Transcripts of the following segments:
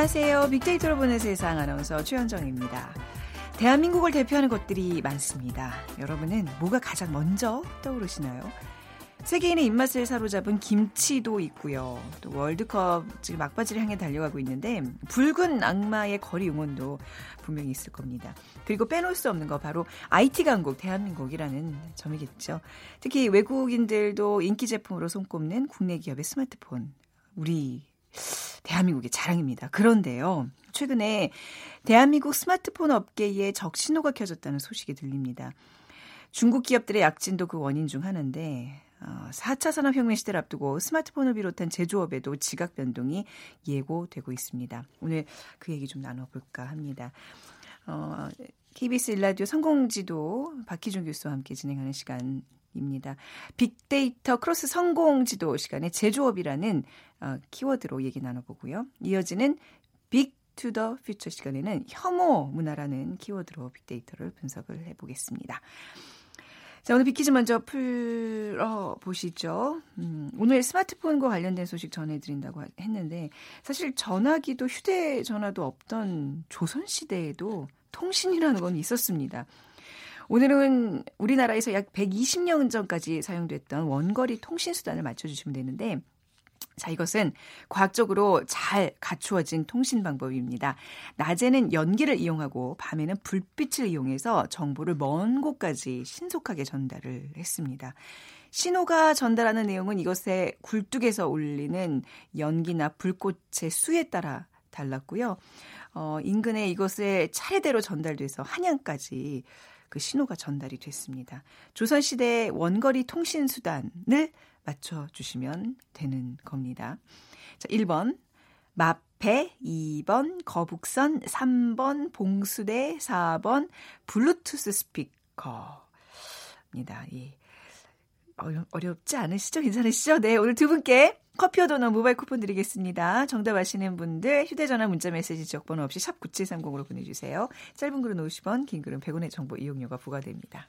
안녕하세요. 빅데이터로 보는 세상 아나운서 최현정입니다. 대한민국을 대표하는 것들이 많습니다. 여러분은 뭐가 가장 먼저 떠오르시나요? 세계인의 입맛을 사로잡은 김치도 있고요. 또 월드컵 지금 막바지를 향해 달려가고 있는데 붉은 악마의 거리 응원도 분명히 있을 겁니다. 그리고 빼놓을 수 없는 거 바로 IT 강국 대한민국이라는 점이겠죠. 특히 외국인들도 인기 제품으로 손꼽는 국내 기업의 스마트폰. 우리 대한민국의 자랑입니다. 그런데요. 최근에 대한민국 스마트폰 업계에 적신호가 켜졌다는 소식이 들립니다. 중국 기업들의 약진도 그 원인 중 하나인데 4차 어, 산업혁명 시대를 앞두고 스마트폰을 비롯한 제조업에도 지각 변동이 예고되고 있습니다. 오늘 그 얘기 좀 나눠볼까 합니다. 어, KBS 일라디오 성공지도 박희준 교수와 함께 진행하는 시간 입니다. 빅데이터 크로스 성공 지도 시간에 제조업이라는 어, 키워드로 얘기 나눠보고요. 이어지는 Big to the Future 시간에는 혐오 문화라는 키워드로 빅데이터를 분석을 해보겠습니다. 자, 오늘 빅퀴즈 먼저 풀어보시죠. 음, 오늘 스마트폰과 관련된 소식 전해드린다고 했는데, 사실 전화기도 휴대전화도 없던 조선시대에도 통신이라는 건 있었습니다. 오늘은 우리나라에서 약 120년 전까지 사용됐던 원거리 통신 수단을 맞춰주시면 되는데 자, 이것은 과학적으로 잘 갖추어진 통신 방법입니다. 낮에는 연기를 이용하고 밤에는 불빛을 이용해서 정보를 먼 곳까지 신속하게 전달을 했습니다. 신호가 전달하는 내용은 이것의 굴뚝에서 울리는 연기나 불꽃의 수에 따라 달랐고요. 어, 인근에 이것에 차례대로 전달돼서 한양까지 그 신호가 전달이 됐습니다. 조선시대 원거리 통신 수단을 맞춰주시면 되는 겁니다. 자, 1번. 마페, 2번 거북선, 3번 봉수대, 4번 블루투스 스피커입니다. 이 어렵지 않으시죠? 괜찮으시죠? 네, 오늘 두 분께 커피와 도넛 모바일 쿠폰 드리겠습니다. 정답 아시는 분들 휴대전화 문자메시지 지역번호 없이 샵 9730으로 보내주세요. 짧은 글은 50원, 긴 글은 100원의 정보 이용료가 부과됩니다.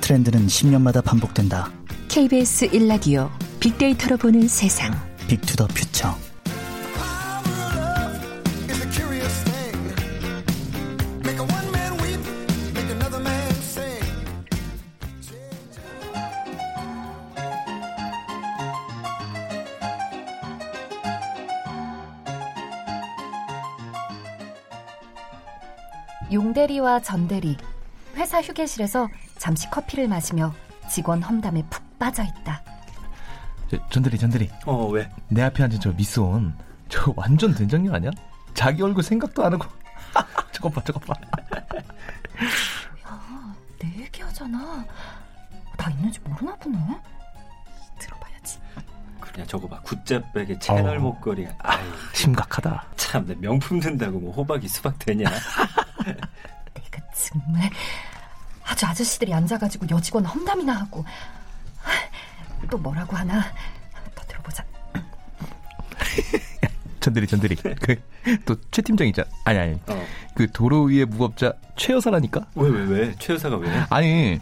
트렌드는 10년마다 반복된다. KBS 1라디오 빅데이터로 보는 세상. 빅투더 퓨처. 용대리와 전대리 회사 휴게실에서 잠시 커피를 마시며 직원 험담에 푹 빠져 있다. 전대리 전대리. 어 왜? 내 앞에 앉은 저 미스온 저 완전 된장녀 아니야? 자기 얼굴 생각도 안 하고 저것 봐 저것 봐. 야, 내 얘기하잖아. 나 있는지 모르나 보네. 들어봐야지. 그래 저거 봐 굿잡백의 채널 어. 목걸이. 아이 심각하다. 참 명품 든다고 뭐 호박이 수박 되냐? 내가 정말 아주 아저씨들이 앉아가지고 여직원 험담이나 하고 또 뭐라고 하나? 더 들어보자. 전대리 전대리. 그또 최 팀장 있잖아 아니 아니. 어. 그 도로 위에 무법자 최 여사라니까? 왜 왜 왜? 최 여사가 왜? 아니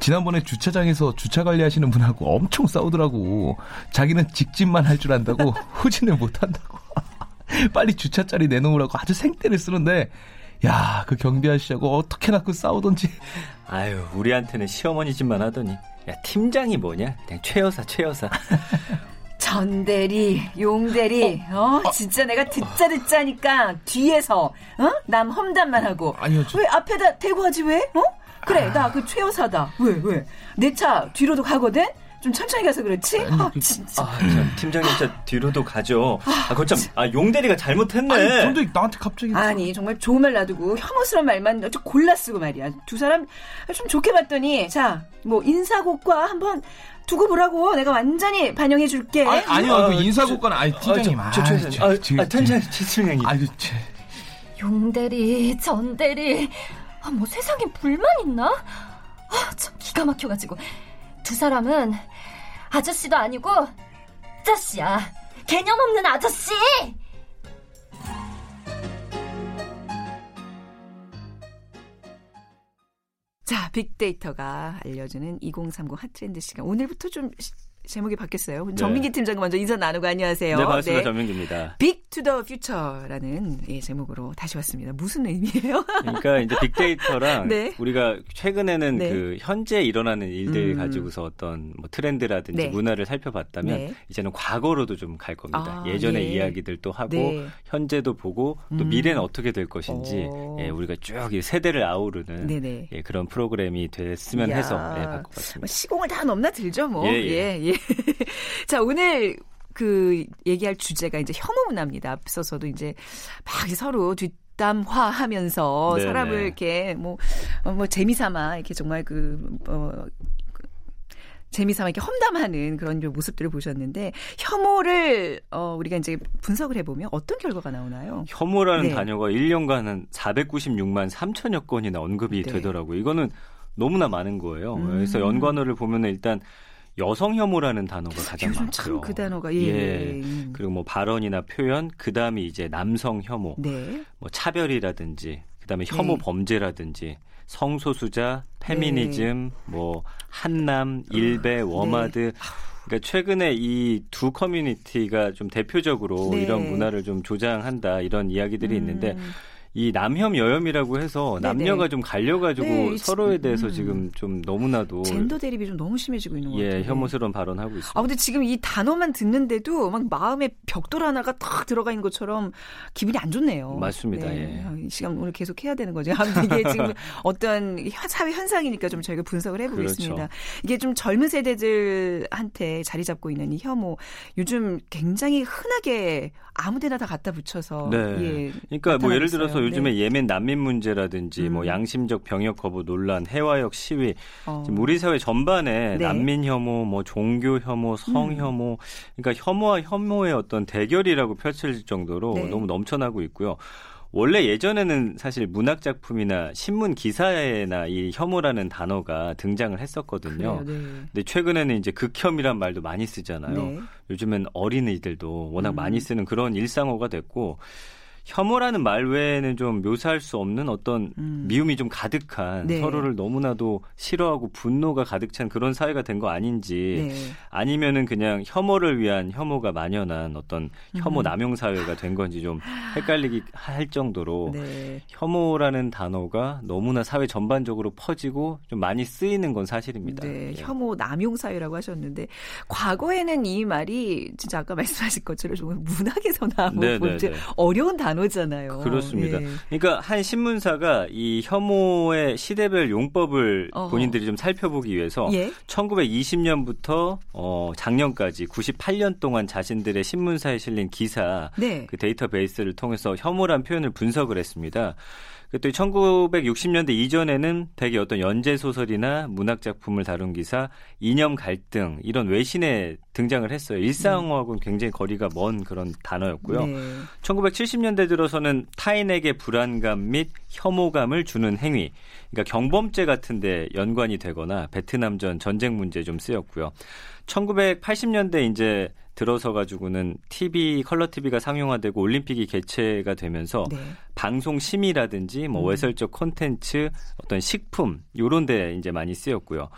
지난번에 주차장에서 주차 관리하시는 분하고 엄청 싸우더라고. 자기는 직진만 할 줄 안다고 후진을 못 한다고. 빨리 주차 자리 내놓으라고 아주 생떼를 쓰는데 야, 그 경비 아저씨하고 어떻게 낳고 싸우던지. 아유, 우리한테는 시어머니 집만 하더니. 야, 팀장이 뭐냐? 그냥 최여사, 최여사. 전대리, 용대리, 어, 어? 진짜 내가 듣자 듣자니까 뒤에서, 어? 남 험담만 하고. 아니요, 저... 왜 앞에다 대고 하지 왜? 어? 그래, 아... 나그 최여사다. 왜, 왜? 내 차 뒤로도 가거든? 좀 천천히 가서 그렇지? 아니, 아, 진짜. 아, 참, 팀장님 진짜 뒤로도 가죠. 아, 거참, 아, 용대리가 잘못했네. 아니, 근데 나한테 갑자기. 아니, 정말 좋은 말 놔두고 혐오스러운 말만 좀 골라 쓰고 말이야. 두 사람 좀 좋게 봤더니, 자, 뭐, 인사고과 한번 두고 보라고 내가 완전히 반영해 줄게. 아니, 아니요, 아, 그 인사고과는, 아니, 팀장님. 아, 저, 저, 저, 저, 아, 아, 팀장, 팀장님. 아유, 제. 용대리, 전대리. 아, 뭐 세상에 불만 있나? 아, 참 기가 막혀가지고. 두 사람은 아저씨도 아니고 짜씨야 개념 없는 아저씨! 자, 빅데이터가 알려주는 2030 핫트렌드 시간. 오늘부터 좀 제목이 바뀌었어요. 네. 전민기 팀장과 먼저 인사 나누고 안녕하세요. 네, 반갑습니다. 전민기입니다. Big to the Future라는 예, 제목으로 다시 왔습니다. 무슨 의미예요? 그러니까 이제 빅데이터랑 네. 우리가 최근에는 네. 그 현재 일어나는 일들 음. 가지고서 어떤 뭐 트렌드라든지 네. 문화를 살펴봤다면 네. 이제는 과거로도 좀 갈 겁니다. 아, 예전의 예. 이야기들도 하고 네. 현재도 보고 또 음. 미래는 어떻게 될 것인지 오. 예, 우리가 쭉이 세대를 아우르는. 예, 그런 프로그램이 됐으면 이야. 해서 예, 뭐 바꿔봤습니다. 시공을 다 넘나 들죠, 뭐. 예, 예, 예. 예. 자, 오늘 그 얘기할 주제가 이제 혐오 문화입니다. 앞서서도 이제 막 서로 뒷 담화 하면서 네네. 사람을 이렇게 뭐, 어, 뭐 재미삼아 이렇게 정말 그, 어, 그 재미삼아 이렇게 험담하는 그런 좀 모습들을 보셨는데 혐오를 어, 우리가 이제 분석을 해보면 어떤 결과가 나오나요? 혐오라는 네. 단어가 1년간 한 496만 3천여 건이나 언급이 네. 되더라고요. 이거는 너무나 많은 거예요. 음. 그래서 연관어를 보면은 일단 여성 혐오라는 단어가 가장 요즘 많고요. 참 그 단어가 예. 예. 음. 그리고 뭐 발언이나 표현, 그 다음에 이제 남성 혐오, 네. 뭐 차별이라든지, 그 다음에 혐오 네. 범죄라든지, 성소수자, 페미니즘, 뭐 한남, 일베, 워마드. 그러니까 최근에 이 두 커뮤니티가 좀 대표적으로 네. 이런 문화를 좀 조장한다 이런 이야기들이 있는데 음. 이 남혐 여혐이라고 해서. 남녀가 좀 갈려가지고 네, 이- 서로에 대해서 음. 지금 좀 너무나도 젠더 대립이 좀 너무 심해지고 있는 것 같아요. 예 혐오스러운 발언하고 있습니다. 아, 근데 지금 이 단어만 듣는데도 막 마음에 벽돌 하나가 탁 들어가 있는 것처럼 기분이 안 좋네요. 맞습니다. 네. 예. 아, 이 시간 오늘 계속 해야 되는 거죠. 아무튼 이게 지금 어떤 현- 사회 현상이니까 좀 저희가 분석을 해보겠습니다. 그렇죠. 이게 좀 젊은 세대들한테 자리 잡고 있는 이 혐오. 요즘 굉장히 흔하게 아무데나 다 갖다 붙여서. 네. 예, 그러니까 뭐 예를 들어서 요. 요즘에 네. 예멘 난민 문제라든지 뭐 음. 양심적 병역 거부 논란, 해화역 시위, 어. 지금 우리 사회 전반에 네. 난민 혐오, 뭐 종교 혐오, 성 음. 혐오, 그러니까 혐오와 혐오의 어떤 대결이라고 펼쳐질 정도로 네. 너무 넘쳐나고 있고요. 원래 예전에는 사실 문학 작품이나 신문 기사에나 이 혐오라는 단어가 등장을 했었거든요. 그래요, 네. 근데 최근에는 이제 극혐이란 말도 많이 쓰잖아요. 네. 요즘엔 어린이들도 워낙 음. 많이 쓰는 그런 일상어가 됐고 혐오라는 말 외에는 좀 묘사할 수 없는 어떤 음. 미움이 좀 가득한 네. 서로를 너무나도 싫어하고 분노가 가득 찬 그런 사회가 된 거 아닌지 네. 아니면은 그냥 혐오를 위한 혐오가 만연한 어떤 혐오 음. 남용 사회가 된 건지 좀 헷갈리기 할 정도로 네. 혐오라는 단어가 너무나 사회 전반적으로 퍼지고 좀 많이 쓰이는 건 사실입니다. 네, 예. 혐오 남용 사회라고 하셨는데 과거에는 이 말이 진짜 아까 말씀하신 것처럼 정말 문학에서나 뭐 네, 볼 네, 때 네. 어려운 단어 잖아요. 그렇습니다. 예. 그러니까 한 신문사가 이 혐오의 시대별 용법을 어허. 본인들이 좀 살펴보기 위해서 예. 1920년부터 어, 작년까지 98년 동안 자신들의 신문사에 실린 기사 네. 그 데이터베이스를 통해서 혐오란 표현을 분석을 했습니다. 그때 1960년대 이전에는 대개 어떤 연재 소설이나 문학 작품을 다룬 기사, 이념 갈등 이런 외신에 등장을 했어요. 일상하고는 굉장히 거리가 먼 그런 단어였고요. 네. 1970년대 들어서는 타인에게 불안감 및 혐오감을 주는 행위, 그러니까 경범죄 같은데 연관이 되거나 베트남전 전쟁 문제 좀 쓰였고요. 1980년대 이제 들어서 가지고는 TV 컬러 TV가 상용화되고 올림픽이 개최가 되면서 네. 방송 심의라든지 뭐 음. 외설적 콘텐츠, 어떤 식품 요런 데 이제 많이 쓰였고요.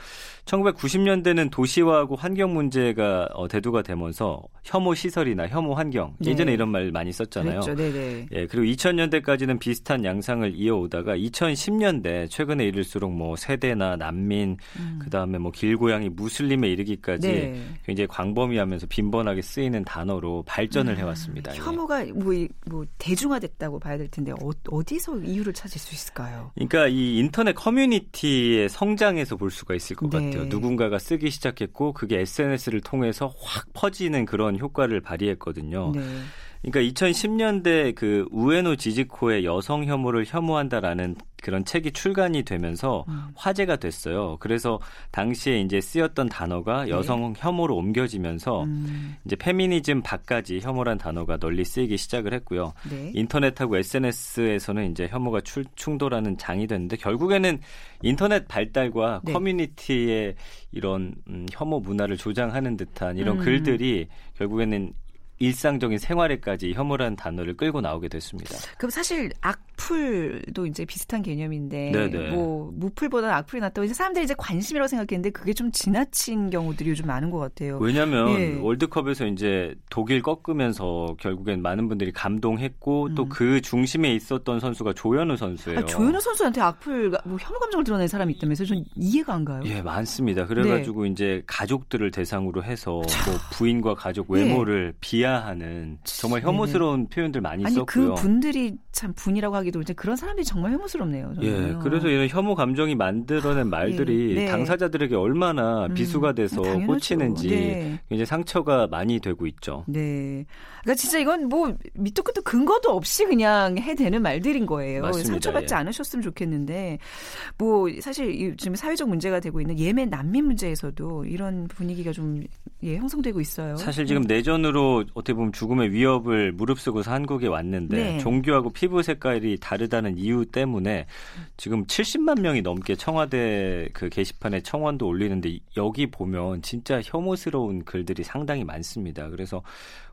1990년대는 도시화하고 환경 문제가 어, 대두가 되면서 혐오 시설이나 혐오 환경 네. 예전에 이런 말 많이 썼잖아요. 네, 네. 예, 그리고 2000년대까지는 비슷한 양상을 이어오다가 2010년대 최근에 이를수록 뭐 세대나 난민 그다음에 뭐 길고양이 무슬림에 이르기까지 음. 네. 굉장히 광범위하면서 빈번하게 쓰이는 단어로 발전을 해왔습니다. 예. 음, 혐오가 뭐, 이- 뭐 대중화됐다고 봐야 될 텐데 어, 어디서 이유를 찾을 수 있을까요? 그러니까 이 인터넷 커뮤니티의 성장에서 볼 수가 있을 것 네. 같아요. 누군가가 쓰기 시작했고 그게 SNS를 통해서 확 퍼지는 그런 효과를 발휘했거든요. 네. 그러니까 2010년대 그 우에노 지지코의 여성 혐오를 혐오한다라는 그런 책이 출간이 되면서 음. 화제가 됐어요. 그래서 당시에 이제 쓰였던 단어가 여성 혐오로 옮겨지면서 네. 음, 이제 페미니즘 밖까지 혐오란 단어가 널리 쓰이기 시작을 했고요. 네. 인터넷하고 SNS에서는 이제 혐오가 출- 충돌하는 장이 됐는데 결국에는 인터넷 발달과 네. 커뮤니티의 이런 음, 혐오 문화를 조장하는 듯한 이런 음. 글들이 결국에는 일상적인 생활에까지 혐오라는 단어를 끌고 나오게 됐습니다. 그럼 사실 악플도 이제 비슷한 개념인데 네네. 뭐 무플보다 악플이 낫다고 이제 사람들이 이제 관심이라고 생각했는데 그게 좀 지나친 경우들이 요즘 많은 것 같아요. 왜냐하면 예. 월드컵에서 이제 독일 꺾으면서 결국엔 많은 분들이 감동했고 음. 또그 중심에 있었던 선수가 조현우 선수예요. 아, 조현우 선수한테 악플, 뭐 혐오 감정을 드러낸 사람이 있다면서 전 이해가 안 가요. 예, 많습니다. 그래가지고 이제 가족들을 대상으로 해서 뭐 부인과 가족 예. 외모를 비하 하는 정말 혐오스러운 표현들 많이 아니 썼고요. 그 분들이 참 분이라고 하기도 이제 그런 사람들이 정말 혐오스럽네요. 예, 저는. 그래서 이런 혐오 감정이 만들어낸 말들이 네. 당사자들에게 얼마나 음, 비수가 돼서 당연하죠. 꽂히는지 네. 이제 상처가 많이 되고 있죠. 네. 그러니까 진짜 이건 뭐 밑도 끝도 근거도 없이 그냥 해대는 말들인 거예요. 맞습니다. 상처받지 예. 않으셨으면 좋겠는데 뭐 사실 이 지금 사회적 문제가 되고 있는 예멘 난민 문제에서도 이런 분위기가 좀 예, 형성되고 있어요. 사실 지금 내전으로 어떻게 보면 죽음의 위협을 무릅쓰고서 한국에 왔는데 네. 종교하고 피부 색깔이 다르다는 이유 때문에 지금 70만 명이 넘게 청와대 그 게시판에 청원도 올리는데 여기 보면 진짜 혐오스러운 글들이 상당히 많습니다. 그래서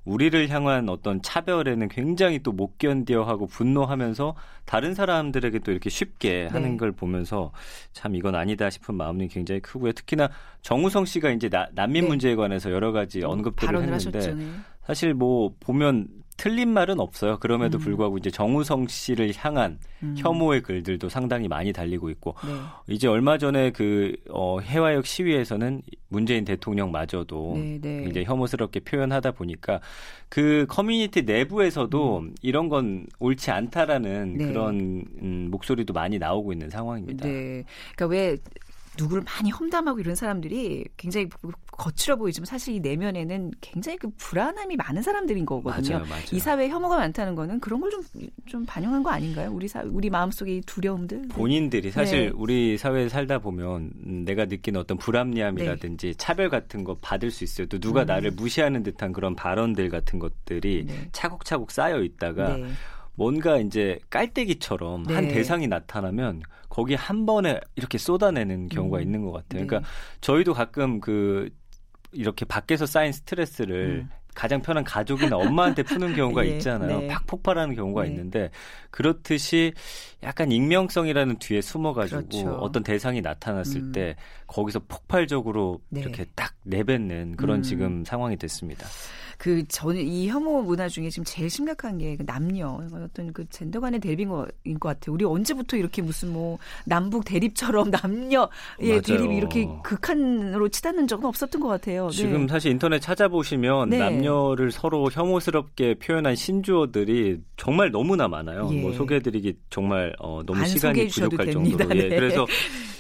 우리를 향한 어떤 차별에는 굉장히 또 못 견뎌 하고 분노하면서 다른 사람들에게 또 이렇게 쉽게 하는 네. 걸 보면서 참 이건 아니다 싶은 마음이 굉장히 크고요. 특히나 정우성 씨가 이제 나- 난민 네. 문제에 관해서 여러 가지 언급들을 발언을 했는데 하셨죠. 네. 사실 뭐 보면 틀린 말은 없어요. 그럼에도 음. 불구하고 이제 정우성 씨를 향한 음. 혐오의 글들도 상당히 많이 달리고 있고 네. 이제 얼마 전에 그 어, 해화역 시위에서는 문재인 대통령마저도 네, 네. 굉장히 혐오스럽게 표현하다 보니까 그 커뮤니티 내부에서도 이런 건 옳지 않다라는 음. 네. 그런 음, 목소리도 많이 나오고 있는 상황입니다. 네. 그러니까 왜 누구를 많이 험담하고 이런 사람들이 굉장히 거칠어 보이지만 사실 이 내면에는 굉장히 그 불안함이 많은 사람들인 거거든요. 맞아요, 맞아요. 이 사회에 혐오가 많다는 거는 그런 걸 좀 좀 반영한 거 아닌가요? 우리 사 우리 마음속의 이 두려움들. 본인들이 사실 네. 우리 사회에 살다 보면 음, 내가 느끼는 어떤 불합리함이라든지 차별 같은 거 받을 수 있어요. 또 누가 네. 음. 나를 무시하는 듯한 그런 발언들 같은 것들이 네. 차곡차곡 쌓여 있다가 네. 뭔가 이제 깔때기처럼 한 네. 대상이 나타나면 거기 한 번에 이렇게 쏟아내는 경우가 음. 있는 것 같아요. 네. 그러니까 저희도 가끔 그 이렇게 밖에서 쌓인 스트레스를 음. 가장 편한 가족이나 엄마한테 푸는 경우가 예, 있잖아요. 네. 팍 폭발하는 경우가 네. 있는데 그렇듯이 약간 익명성이라는 뒤에 숨어가지고 그렇죠. 어떤 대상이 나타났을 음. 때 거기서 폭발적으로 네. 이렇게 딱 내뱉는 그런 음. 지금 상황이 됐습니다. 그 저는 이 혐오 문화 중에 지금 제일 심각한 게그 남녀 어떤 그 젠더 간의 대립인 것 같아요. 우리 언제부터 이렇게 무슨 뭐 남북 대립처럼 남녀의. 대립이 이렇게 극한으로 치닫는 적은 없었던 것 같아요. 네. 지금 사실 인터넷 찾아보시면 네. 남녀를 서로 혐오스럽게 표현한 신조어들이 정말 너무나 많아요. 예. 뭐 소개해드리기 정말 어, 너무 안 시간이 부족할 됩니다. 정도로. 예, 네. 그래서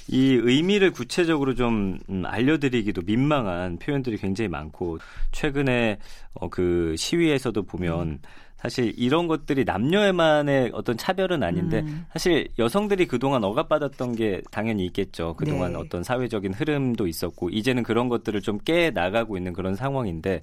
이 의미를 구체적으로 좀 음, 알려드리기도 민망한 표현들이 굉장히 많고 최근에 어, 그 시위에서도 보면 음. 사실 이런 것들이 남녀만의 어떤 차별은 아닌데 음. 사실 여성들이 그동안 억압받았던 게 당연히 있겠죠. 그동안 네. 어떤 사회적인 흐름도 있었고 이제는 그런 것들을 좀 깨 나가고 있는 그런 상황인데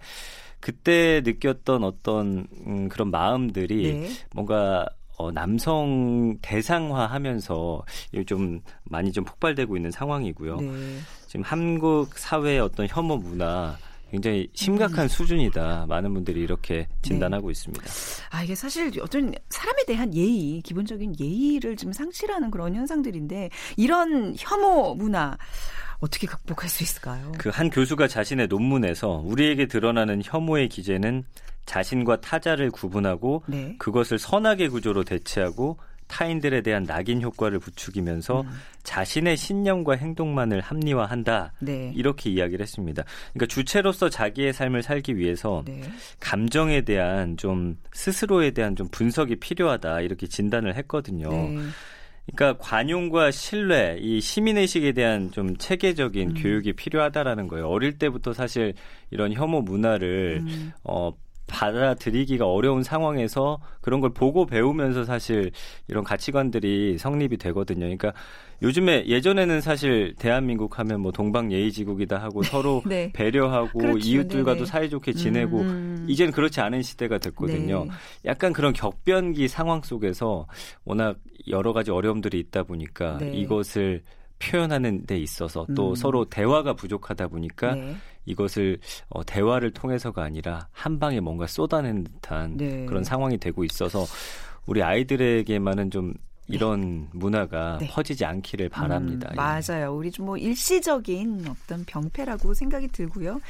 그때 느꼈던 어떤 음, 그런 마음들이 네. 뭔가 어, 남성 대상화하면서 좀 많이 좀 폭발되고 있는 상황이고요. 네. 지금 한국 사회의 어떤 혐오 문화 굉장히 음. 심각한 수준이다. 많은 분들이 이렇게 진단하고 있습니다. 아 이게 사실 어떤 사람에 대한 예의, 기본적인 예의를 지금 상실하는 그런 현상들인데 이런 혐오 문화 어떻게 극복할 수 있을까요? 그 한 교수가 자신의 논문에서 우리에게 드러나는 혐오의 기제는 자신과 타자를 구분하고 네. 그것을 선악의 구조로 대체하고 타인들에 대한 낙인 효과를 부추기면서 음. 자신의 신념과 행동만을 합리화한다. 네. 이렇게 이야기를 했습니다. 그러니까 주체로서 자기의 삶을 살기 위해서 네. 감정에 대한 좀 스스로에 대한 좀 분석이 필요하다. 이렇게 진단을 했거든요. 네. 그러니까 관용과 신뢰, 이 시민 의식에 대한 좀 체계적인 음. 교육이 필요하다라는 거예요. 어릴 때부터 사실 이런 혐오 문화를 음. 어 받아들이기가 어려운 상황에서 그런 걸 보고 배우면서 사실 이런 가치관들이 성립이 되거든요. 그러니까 요즘에 예전에는 사실 대한민국 하면 뭐 동방 예의지국이다 하고 서로 네. 배려하고 그렇죠. 이웃들과도 네네. 사이좋게 지내고 음. 이제는 그렇지 않은 시대가 됐거든요. 네. 약간 그런 격변기 상황 속에서 워낙 여러 가지 어려움들이 있다 보니까 네. 이것을 표현하는 데 있어서 또 음. 서로 대화가 부족하다 보니까 네. 이것을 어, 대화를 통해서가 아니라 한 방에 뭔가 쏟아낸 듯한 네. 그런 상황이 되고 있어서 우리 아이들에게만은 좀 이런 문화가 네. 퍼지지 않기를 바랍니다. 음, 예. 맞아요. 우리 좀 뭐 일시적인 어떤 병폐라고 생각이 들고요.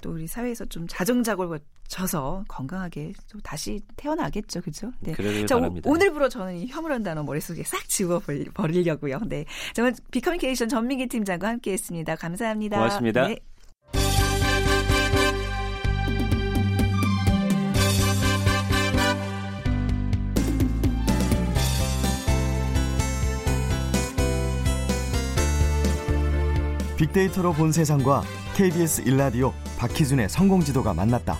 또 우리 사회에서 좀 자정작을 거쳐서 건강하게 또 다시 태어나겠죠, 그죠? 네. 그러길 자, 오- 바랍니다. 오 늘부로 저는 이 혐오란 단어 머릿속에 싹 지워버리려고요. 네. 저는 비커뮤니케이션 전민기 팀장과 함께했습니다. 감사합니다. 고맙습니다. 네. 빅데이터로 본 세상과 KBS 1라디오 박희준의 성공지도가 만났다.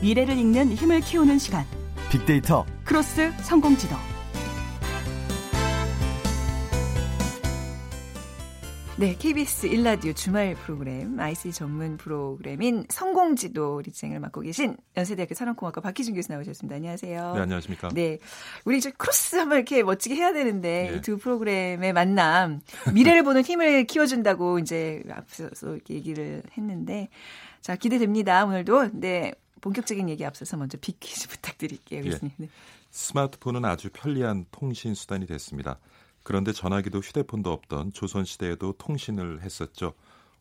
미래를 읽는 힘을 키우는 시간. 빅데이터. 크로스 성공지도 네, KBS 1라디오 주말 프로그램 ICT 전문 프로그램인 성공지도 진행을 맡고 계신 연세대학교 산업공학과 박희준 교수 나오셨습니다. 안녕하세요. 네, 안녕하십니까. 네. 우리 이제 크로스 한번 이렇게 멋지게 해야 되는데 예. 이 두 프로그램의 만남 미래를 보는 힘을 키워준다고 이제 앞서서 이렇게 얘기를 했는데 자 기대됩니다 오늘도 네 본격적인 얘기 앞서서 먼저 빅퀴즈 부탁드릴게요 예. 교수님. 네. 스마트폰은 아주 편리한 통신 수단이 됐습니다. 그런데 전화기도 휴대폰도 없던 조선시대에도 통신을 했었죠.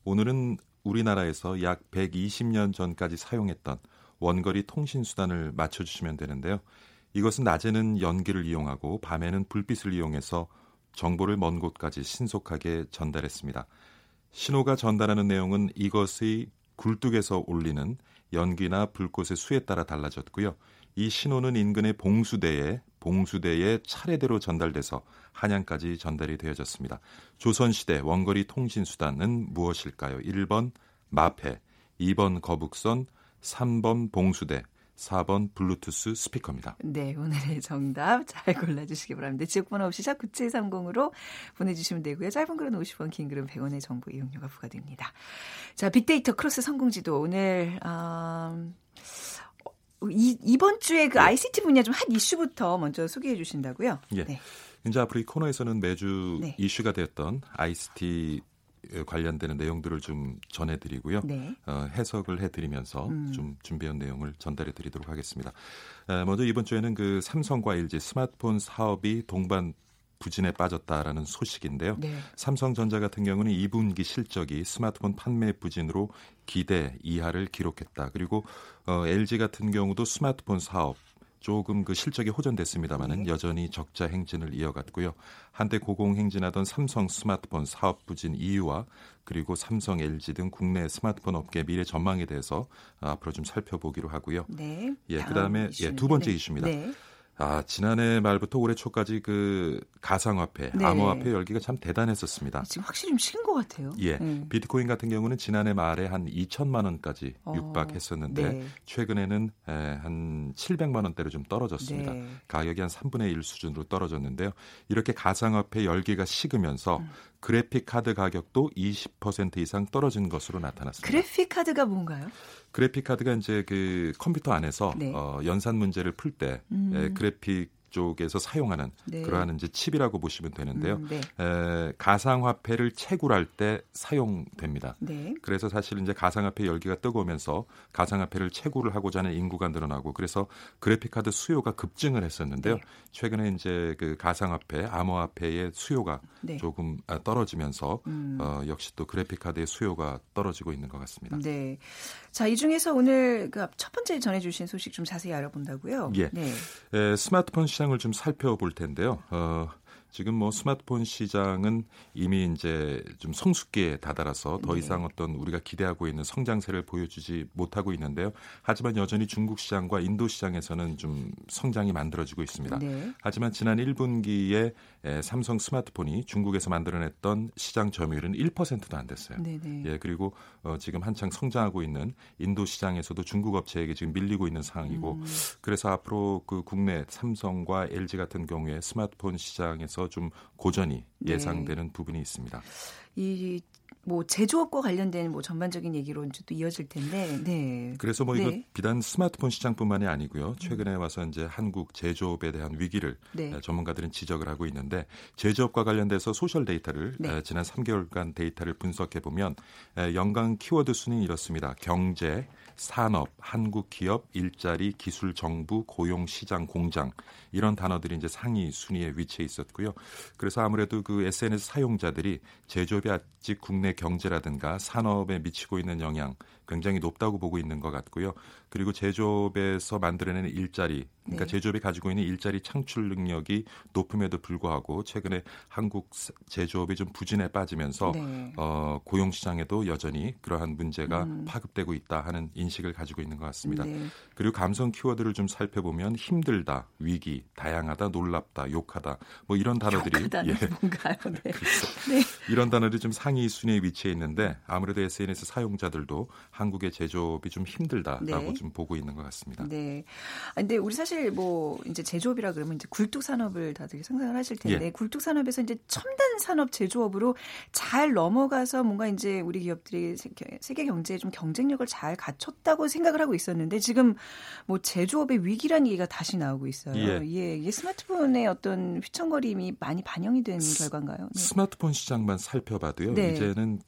오늘은 우리나라에서 약 120년 전까지 사용했던 원거리 통신 수단을 맞춰주시면 되는데요. 이것은 낮에는 연기를 이용하고 밤에는 불빛을 이용해서 정보를 먼 곳까지 신속하게 전달했습니다. 신호가 전달하는 내용은 이것의 굴뚝에서 올리는 연기나 불꽃의 수에 따라 달라졌고요. 이 신호는 인근의 봉수대에 봉수대에 차례대로 전달돼서 한양까지 전달이 되어졌습니다. 조선시대 원거리 통신 수단은 무엇일까요? 1번 마패, 2번 거북선, 3번 봉수대, 4번 블루투스 스피커입니다. 네, 오늘의 정답 잘 골라주시기 바랍니다. 지역번호 없이 샵 9730으로 보내주시면 되고요. 짧은 글은 50원, 긴 글은 100원의 정보 이용료가 부과됩니다. 자, 빅데이터 크로스 성공지도 오늘 음, 이, 이번 주에 그 ICT 분야 좀 핫 이슈부터 먼저 소개해 주신다고요? 예. 네. 이제 앞으로 이 코너에서는 매주 네. 이슈가 되었던 ICT 관련되는 내용들을 좀 전해드리고요. 네. 어, 해석을 해드리면서 음. 좀 준비한 내용을 전달해드리도록 하겠습니다. 에, 먼저 이번 주에는 그 삼성과 LG 스마트폰 사업이 동반 부진에 빠졌다라는 소식인데요. 네. 삼성전자 같은 경우는 2분기 실적이 스마트폰 판매 부진으로 기대 이하를 기록했다. 그리고 어, LG 같은 경우도 스마트폰 사업 조금 그 실적이 호전됐습니다마는 네. 여전히 적자 행진을 이어갔고요. 한때 고공 행진하던 삼성 스마트폰 사업 부진 이유와 그리고 삼성, LG 등 국내 스마트폰 업계 미래 전망에 대해서 앞으로 좀 살펴보기로 하고요. 네. 예, 다음 그다음에 예, 이슈는- 두 번째 네. 이슈입니다. 네. 아, 지난해 말부터 올해 초까지 그 가상화폐, 네. 암호화폐 열기가 참 대단했었습니다. 지금 확실히 좀 식은 것 같아요. 예, 네. 비트코인 같은 경우는 지난해 말에 한 2천만 원까지 어, 육박했었는데 네. 최근에는 에, 한 700만 원대로 좀 떨어졌습니다. 네. 가격이 한 3분의 1 수준으로 떨어졌는데요. 이렇게 가상화폐 열기가 식으면서 음. 그래픽 카드 가격도 20% 이상 떨어진 것으로 나타났습니다. 그래픽 카드가 뭔가요? 그래픽 카드가 이제 그 컴퓨터 안에서 네. 어, 연산 문제를 풀때 음. 그래픽 쪽에서 사용하는 네. 그러한 이제 칩이라고 보시면 되는데요. 음, 네. 에, 가상화폐를 채굴할 때 사용됩니다. 네. 그래서 사실 이제 가상화폐 열기가 뜨거우면서 가상화폐를 채굴을 하고자 하는 인구가 늘어나고 그래서 그래픽카드 수요가 급증을 했었는데요. 네. 최근에 이제 그 가상화폐, 암호화폐의 수요가 네. 조금 아, 떨어지면서 음. 어, 역시 또 그래픽카드의 수요가 떨어지고 있는 것 같습니다. 네. 자, 이 중에서 오늘 그 첫 번째 전해주신 소식 좀 자세히 알아본다고요? 예. 네. 에, 스마트폰 시장을 좀 살펴볼 텐데요. 어, 지금 뭐 스마트폰 시장은 이미 이제 좀 성숙기에 다다라서 더 네. 이상 어떤 우리가 기대하고 있는 성장세를 보여주지 못하고 있는데요. 하지만 여전히 중국 시장과 인도 시장에서는 좀 성장이 만들어지고 있습니다. 네. 하지만 지난 1분기에 에, 삼성 스마트폰이 중국에서 만들어냈던 시장 점유율은 1%도 안 됐어요. 네, 네. 예, 그리고 어, 지금 한창 성장하고 있는 인도 시장에서도 중국 업체에게 지금 밀리고 있는 상황이고 음. 그래서 앞으로 그 국내 삼성과 LG 같은 경우에 스마트폰 시장에서 좀 고전이 네. 예상되는 부분이 있습니다. 이 뭐 제조업과 관련된 뭐 전반적인 얘기로 이제 또 이어질 텐데, 네. 그래서 뭐 네. 이거 비단 스마트폰 시장뿐만이 아니고요. 최근에 와서 이제 한국 제조업에 대한 위기를 네. 에, 전문가들은 지적을 하고 있는데 제조업과 관련돼서 소셜 데이터를 네. 에, 지난 3개월간 데이터를 분석해 보면 에, 연간 키워드 순위는 이렇습니다. 경제, 산업, 한국 기업, 일자리, 기술, 정부, 고용, 시장, 공장 이런 단어들이 이제 상위 순위에 위치해 있었고요. 그래서 아무래도 그 SNS 사용자들이 제조업이 아직 국내 경제라든가 산업에 미치고 있는 영향 굉장히 높다고 보고 있는 것 같고요. 그리고 제조업에서 만들어내는 일자리, 그러니까 네. 제조업이 가지고 있는 일자리 창출 능력이 높음에도 불구하고 최근에 한국 사- 제조업이 좀 부진에 빠지면서 네. 어, 고용 시장에도 여전히 그러한 문제가 음. 파급되고 있다 하는 인식을 가지고 있는 것 같습니다. 네. 그리고 감성 키워드를 좀 살펴보면 힘들다, 위기, 다양하다, 놀랍다, 욕하다 뭐 이런 단어들이 예, 뭔가요? 네. 네. 이런 단어들이 좀 상위 순위에 위치해 있는데 아무래도 SNS 사용자들도 한국의 제조업이 좀 힘들다라고 네. 좀 보고 있는 것 같습니다. 네. 아, 근데 우리 사실 뭐 이제 제조업이라 그러면 이제 굴뚝 산업을 다들 상상을 하실 텐데 예. 굴뚝 산업에서 이제 첨단 산업 제조업으로 잘 넘어가서 뭔가 이제 우리 기업들이 세- 세계 경제에 좀 경쟁력을 잘 갖췄다고 생각을 하고 있었는데 지금 뭐 제조업의 위기란 얘기가 다시 나오고 있어요. 예. 예. 이게 스마트폰의 어떤 휘청거림이 많이 반영이 된 결과인가요? 네. 스마트폰 시장만 살펴봐도요. 네. 이제는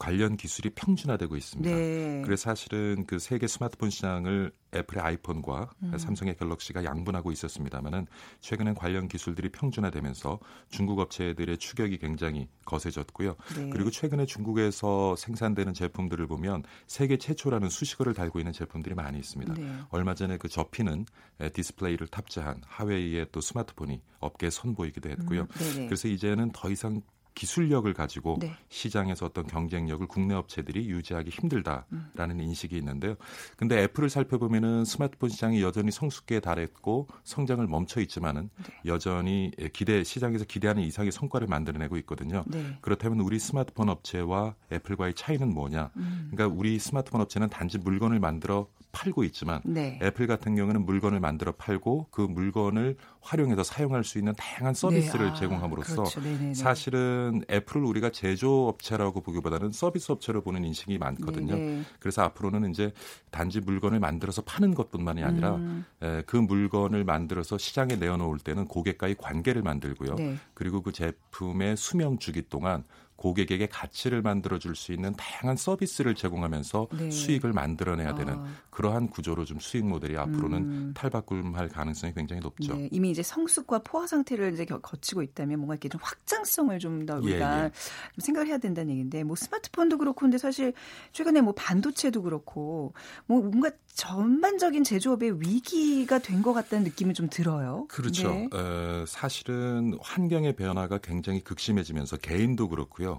관련 기술이 평준화되고 있습니다. 네. 그래서 사실은 그 세계 스마트폰 시장을 애플의 아이폰과 음. 삼성의 갤럭시가 양분하고 있었습니다만은 최근엔 관련 기술들이 평준화되면서 중국 업체들의 추격이 굉장히 거세졌고요. 네. 그리고 최근에 중국에서 생산되는 제품들을 보면 세계 최초라는 수식어를 달고 있는 제품들이 많이 있습니다. 네. 얼마 전에 그 접히는 에, 디스플레이를 탑재한 화웨이의 또 스마트폰이 업계에 선보이기도 했고요. 음, 네네. 그래서 이제는 더 이상 기술력을 가지고 네. 시장에서 어떤 경쟁력을 국내 업체들이 유지하기 힘들다라는 음. 인식이 있는데요. 근데 애플을 살펴보면은 스마트폰 시장이 여전히 성숙기에 달했고 성장을 멈춰 있지만은 네. 여전히 기대 시장에서 기대하는 이상의 성과를 만들어내고 있거든요. 네. 그렇다면 우리 스마트폰 업체와 애플과의 차이는 뭐냐? 음. 그러니까 우리 스마트폰 업체는 단지 물건을 만들어 팔고 있지만 네. 애플 같은 경우는 물건을 만들어 팔고 그 물건을 활용해서 사용할 수 있는 다양한 서비스를 네. 아, 제공함으로써 그렇죠. 네네네. 사실은 애플을 우리가 제조업체라고 보기보다는 서비스 업체로 보는 인식이 많거든요. 네네. 그래서 앞으로는 이제 단지 물건을 만들어서 파는 것뿐만이 아니라 음. 에, 그 물건을 만들어서 시장에 내어놓을 때는 고객과의 관계를 만들고요. 네. 그리고 그 제품의 수명 주기 동안 고객에게 가치를 만들어 줄 수 있는 다양한 서비스를 제공하면서 네. 수익을 만들어내야 되는 아. 그러한 구조로 좀 수익 모델이 앞으로는 음. 탈바꿈할 가능성이 굉장히 높죠. 네, 이미 이제 성숙과 포화 상태를 이제 겨- 거치고 있다면 뭔가 이렇게 좀 확장성을 좀더 예, 우리가 예. 좀 생각을 해야 된다는 얘기인데 뭐 스마트폰도 그렇고 근데 사실 최근에 뭐 반도체도 그렇고 뭐 뭔가 전반적인 제조업의 위기가 된 것 같다는 느낌이 좀 들어요. 그렇죠. 네. 어, 사실은 환경의 변화가 굉장히 극심해지면서 개인도 그렇고요.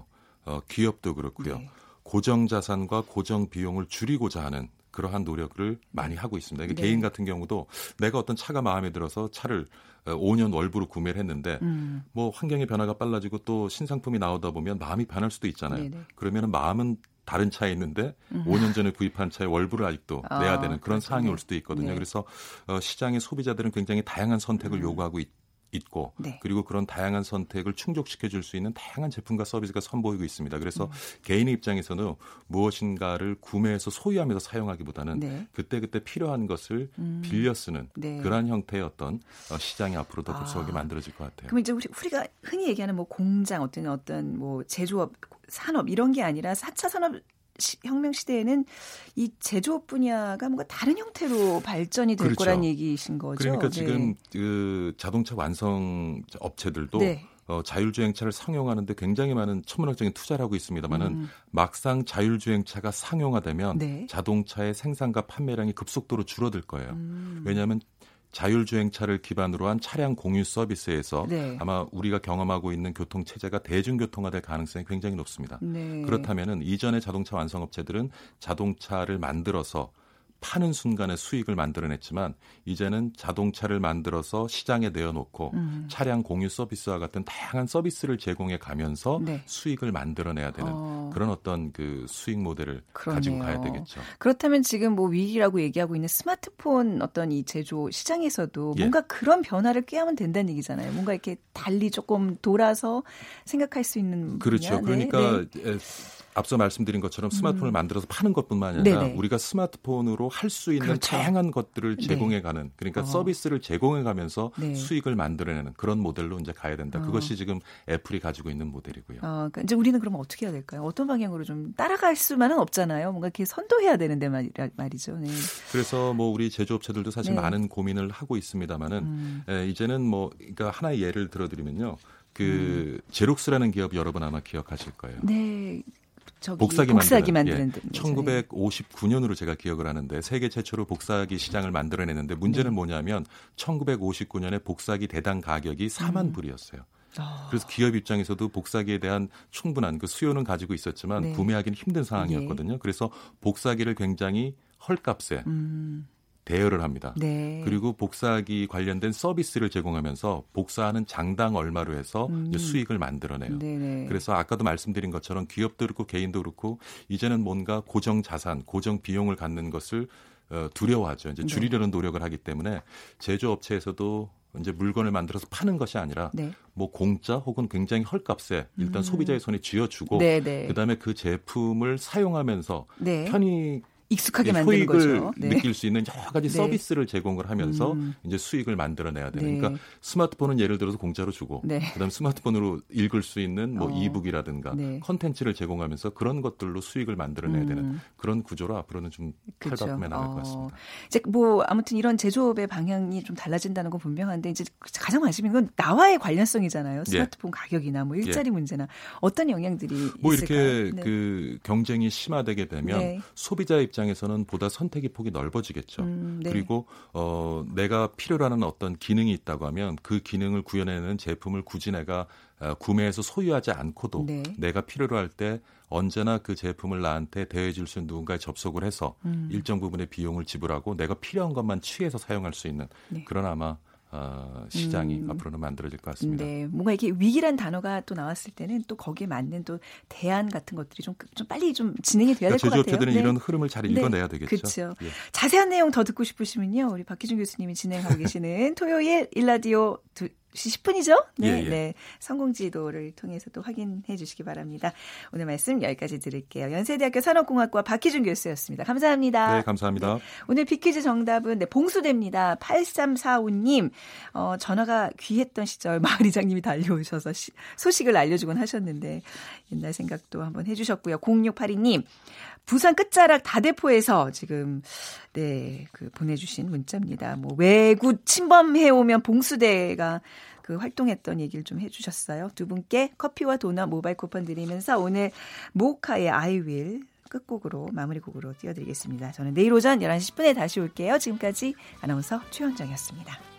어, 기업도 그렇고요. 네. 고정 자산과 고정 비용을 줄이고자 하는 그러한 노력을 많이 하고 있습니다. 이게 네. 개인 같은 경우도 내가 어떤 차가 마음에 들어서 차를 어, 5년 월부로 구매를 했는데 음. 뭐 환경의 변화가 빨라지고 또 신상품이 나오다 보면 마음이 변할 수도 있잖아요. 네네. 그러면은 마음은 다른 차에 있는데 5년 전에 구입한 차의 월부를 아직도 아, 내야 되는 그런 그렇죠. 상황이 네. 올 수도 있거든요. 네. 그래서 어, 시장의 소비자들은 굉장히 다양한 선택을 음. 요구하고 있, 고 네. 그리고 그런 다양한 선택을 충족시켜 줄 수 있는 다양한 제품과 서비스가 선보이고 있습니다. 그래서 음. 개인의 입장에서는 무엇인가를 구매해서 소유하면서 사용하기보다는 네. 그때그때 필요한 것을 음. 빌려 쓰는 네. 그러한 형태의 어떤 어, 시장이 앞으로 더 아. 급속하게 만들어질 것 같아요. 그럼 이제 우리, 우리가 흔히 얘기하는 뭐 공장 어떤 어떤 뭐 제조업 산업 이런 게 아니라 4차 산업 시- 혁명 시대에는 이 제조업 분야가 뭔가 다른 형태로 발전이 될 그렇죠. 거란 얘기이신 거죠. 그러니까 네. 지금 그 자동차 완성 업체들도 네. 어, 자율주행차를 상용하는데 굉장히 많은 천문학적인 투자를 하고 있습니다만은 음. 막상 자율주행차가 상용화되면 네. 자동차의 생산과 판매량이 급속도로 줄어들 거예요. 음. 왜냐하면 자율주행차를 기반으로 한 차량 공유 서비스에서 네. 아마 우리가 경험하고 있는 교통 체제가 대중교통화될 가능성이 굉장히 높습니다. 네. 그렇다면은 이전의 자동차 완성업체들은 자동차를 만들어서 파는 순간에 수익을 만들어냈지만 이제는 자동차를 만들어서 시장에 내어놓고 음. 차량 공유 서비스와 같은 다양한 서비스를 제공해 가면서 네. 수익을 만들어내야 되는 어. 그런 어떤 그 수익 모델을 가지고 그러네요. 가야 되겠죠. 그렇다면 지금 뭐 위기라고 얘기하고 있는 스마트폰 어떤 이 제조 시장에서도 예. 뭔가 그런 변화를 꾀하면 된다는 얘기잖아요. 뭔가 이렇게 달리 조금 돌아서 생각할 수 있는 그렇죠. 분야? 네, 그러니까 네. 에, 앞서 말씀드린 것처럼 스마트폰을 음. 만들어서 파는 것뿐만 아니라 네네. 우리가 스마트폰으로 할 수 있는 그렇죠. 다양한 것들을 네. 제공해가는 그러니까 어. 서비스를 제공해가면서 네. 수익을 만들어내는 그런 모델로 이제 가야 된다. 어. 그것이 지금 애플이 가지고 있는 모델이고요. 어, 그러니까 이제 우리는 그러면 어떻게 해야 될까요? 어떤 방향으로 좀 따라갈 수만은 없잖아요. 뭔가 이렇게 선도해야 되는데 말, 말이죠. 네. 그래서 뭐 우리 제조업체들도 사실 네. 많은 고민을 하고 있습니다만은 음. 에, 이제는 뭐 그러니까 하나의 예를 들어드리면요. 그 음. 제록스라는 기업 여러분 아마 기억하실 거예요. 네. 저기 복사기, 복사기 만드는, 만드는 예, 데죠. 1959년으로 제가 기억을 하는데 세계 최초로 복사기 시장을 만들어내는데 문제는 네. 뭐냐면 1959년에 복사기 대당 가격이 4만 음. 불이었어요. 아. 그래서 기업 입장에서도 복사기에 대한 충분한 그 수요는 가지고 있었지만 네. 구매하기는 힘든 상황이었거든요. 그래서 복사기를 굉장히 헐값에 음. 대여를 합니다. 네. 그리고 복사기 관련된 서비스를 제공하면서 복사하는 장당 얼마로 해서 음. 수익을 만들어내요. 네네. 그래서 아까도 말씀드린 것처럼 기업도 그렇고 개인도 그렇고 이제는 뭔가 고정 자산, 고정 비용을 갖는 것을 어, 두려워하죠. 이제 네. 줄이려는 노력을 하기 때문에 제조업체에서도 이제 물건을 만들어서 파는 것이 아니라 네. 뭐 공짜 혹은 굉장히 헐값에 일단 음. 소비자의 손에 쥐어주고 네네. 그다음에 그 제품을 사용하면서 네. 편히 익숙하게 만드는 거죠. 네. 느낄 수 있는 여러 가지 네. 서비스를 제공을 하면서 음. 이제 수익을 만들어내야 되는. 네. 그러니까 스마트폰은 예를 들어서 공짜로 주고, 네. 그다음 에 스마트폰으로 읽을 수 있는 뭐 어. 이북이라든가 네. 컨텐츠를 제공하면서 그런 것들로 수익을 만들어내야 되는 음. 그런 구조로 앞으로는 좀 그렇죠. 탈바꿈해 나갈 어. 것 같습니다. 이제 뭐 아무튼 이런 제조업의 방향이 좀 달라진다는 건 분명한데 이제 가장 관심 있는 건 나와의 관련성이잖아요. 스마트폰 가격이나 뭐 일자리 문제나 어떤 영향들이 예. 뭐 있을까요? 이렇게 네. 그 경쟁이 심화되게 되면 네. 소비자 입장 에서는 보다 선택의 폭이 넓어지겠죠. 음, 네. 그리고 어 내가 필요로 하는 어떤 기능이 있다고 하면 그 기능을 구현해내는 제품을 굳이 내가 어, 구매해서 소유하지 않고도 네. 내가 필요로 할 때 언제나 그 제품을 나한테 대여해 줄 수 있는 누군가에 접속을 해서 음. 일정 부분의 비용을 지불하고 내가 필요한 것만 취해서 사용할 수 있는 네. 그런 아마 어, 시장이 음. 앞으로는 만들어질 것 같습니다. 네, 뭔가 이게 위기란 단어가 또 나왔을 때는 또 거기에 맞는 또 대안 같은 것들이 좀, 좀 빨리 좀 진행이 돼야 될것 그러니까 같아요. 제조업체들은 네. 이런 흐름을 잘 읽어내야 되겠죠. 그렇죠. 예. 자세한 내용 더 듣고 싶으시면요. 우리 박기준 교수님이 진행하고 계시는 토요일 일라디오 2시 10분이죠? 네, 예, 예. 네. 성공지도를 통해서 또 확인해 주시기 바랍니다. 오늘 말씀 여기까지 드릴게요. 연세대학교 산업공학과 박기준 교수였습니다. 감사합니다. 네, 감사합니다. 오늘 비키즈 정답은 네, 봉수대입니다. 8345님. 어, 전화가 귀했던 시절 마을 이장님이 달려오셔서 시, 소식을 알려주곤 하셨는데 옛날 생각도 한번 해주셨고요. 0682님. 부산 끝자락 다대포에서 지금 네, 그 보내주신 문자입니다. 뭐 외구 침범해 오면 봉수대가 그 활동했던 얘기를 좀 해주셨어요. 두 분께 커피와 도넛 모바일 쿠폰 드리면서 오늘 모카의 아이윌 끝곡으로 마무리곡으로 띄워드리겠습니다. 저는 내일 오전 11시 10분에 다시 올게요. 지금까지 아나운서 최현정이었습니다.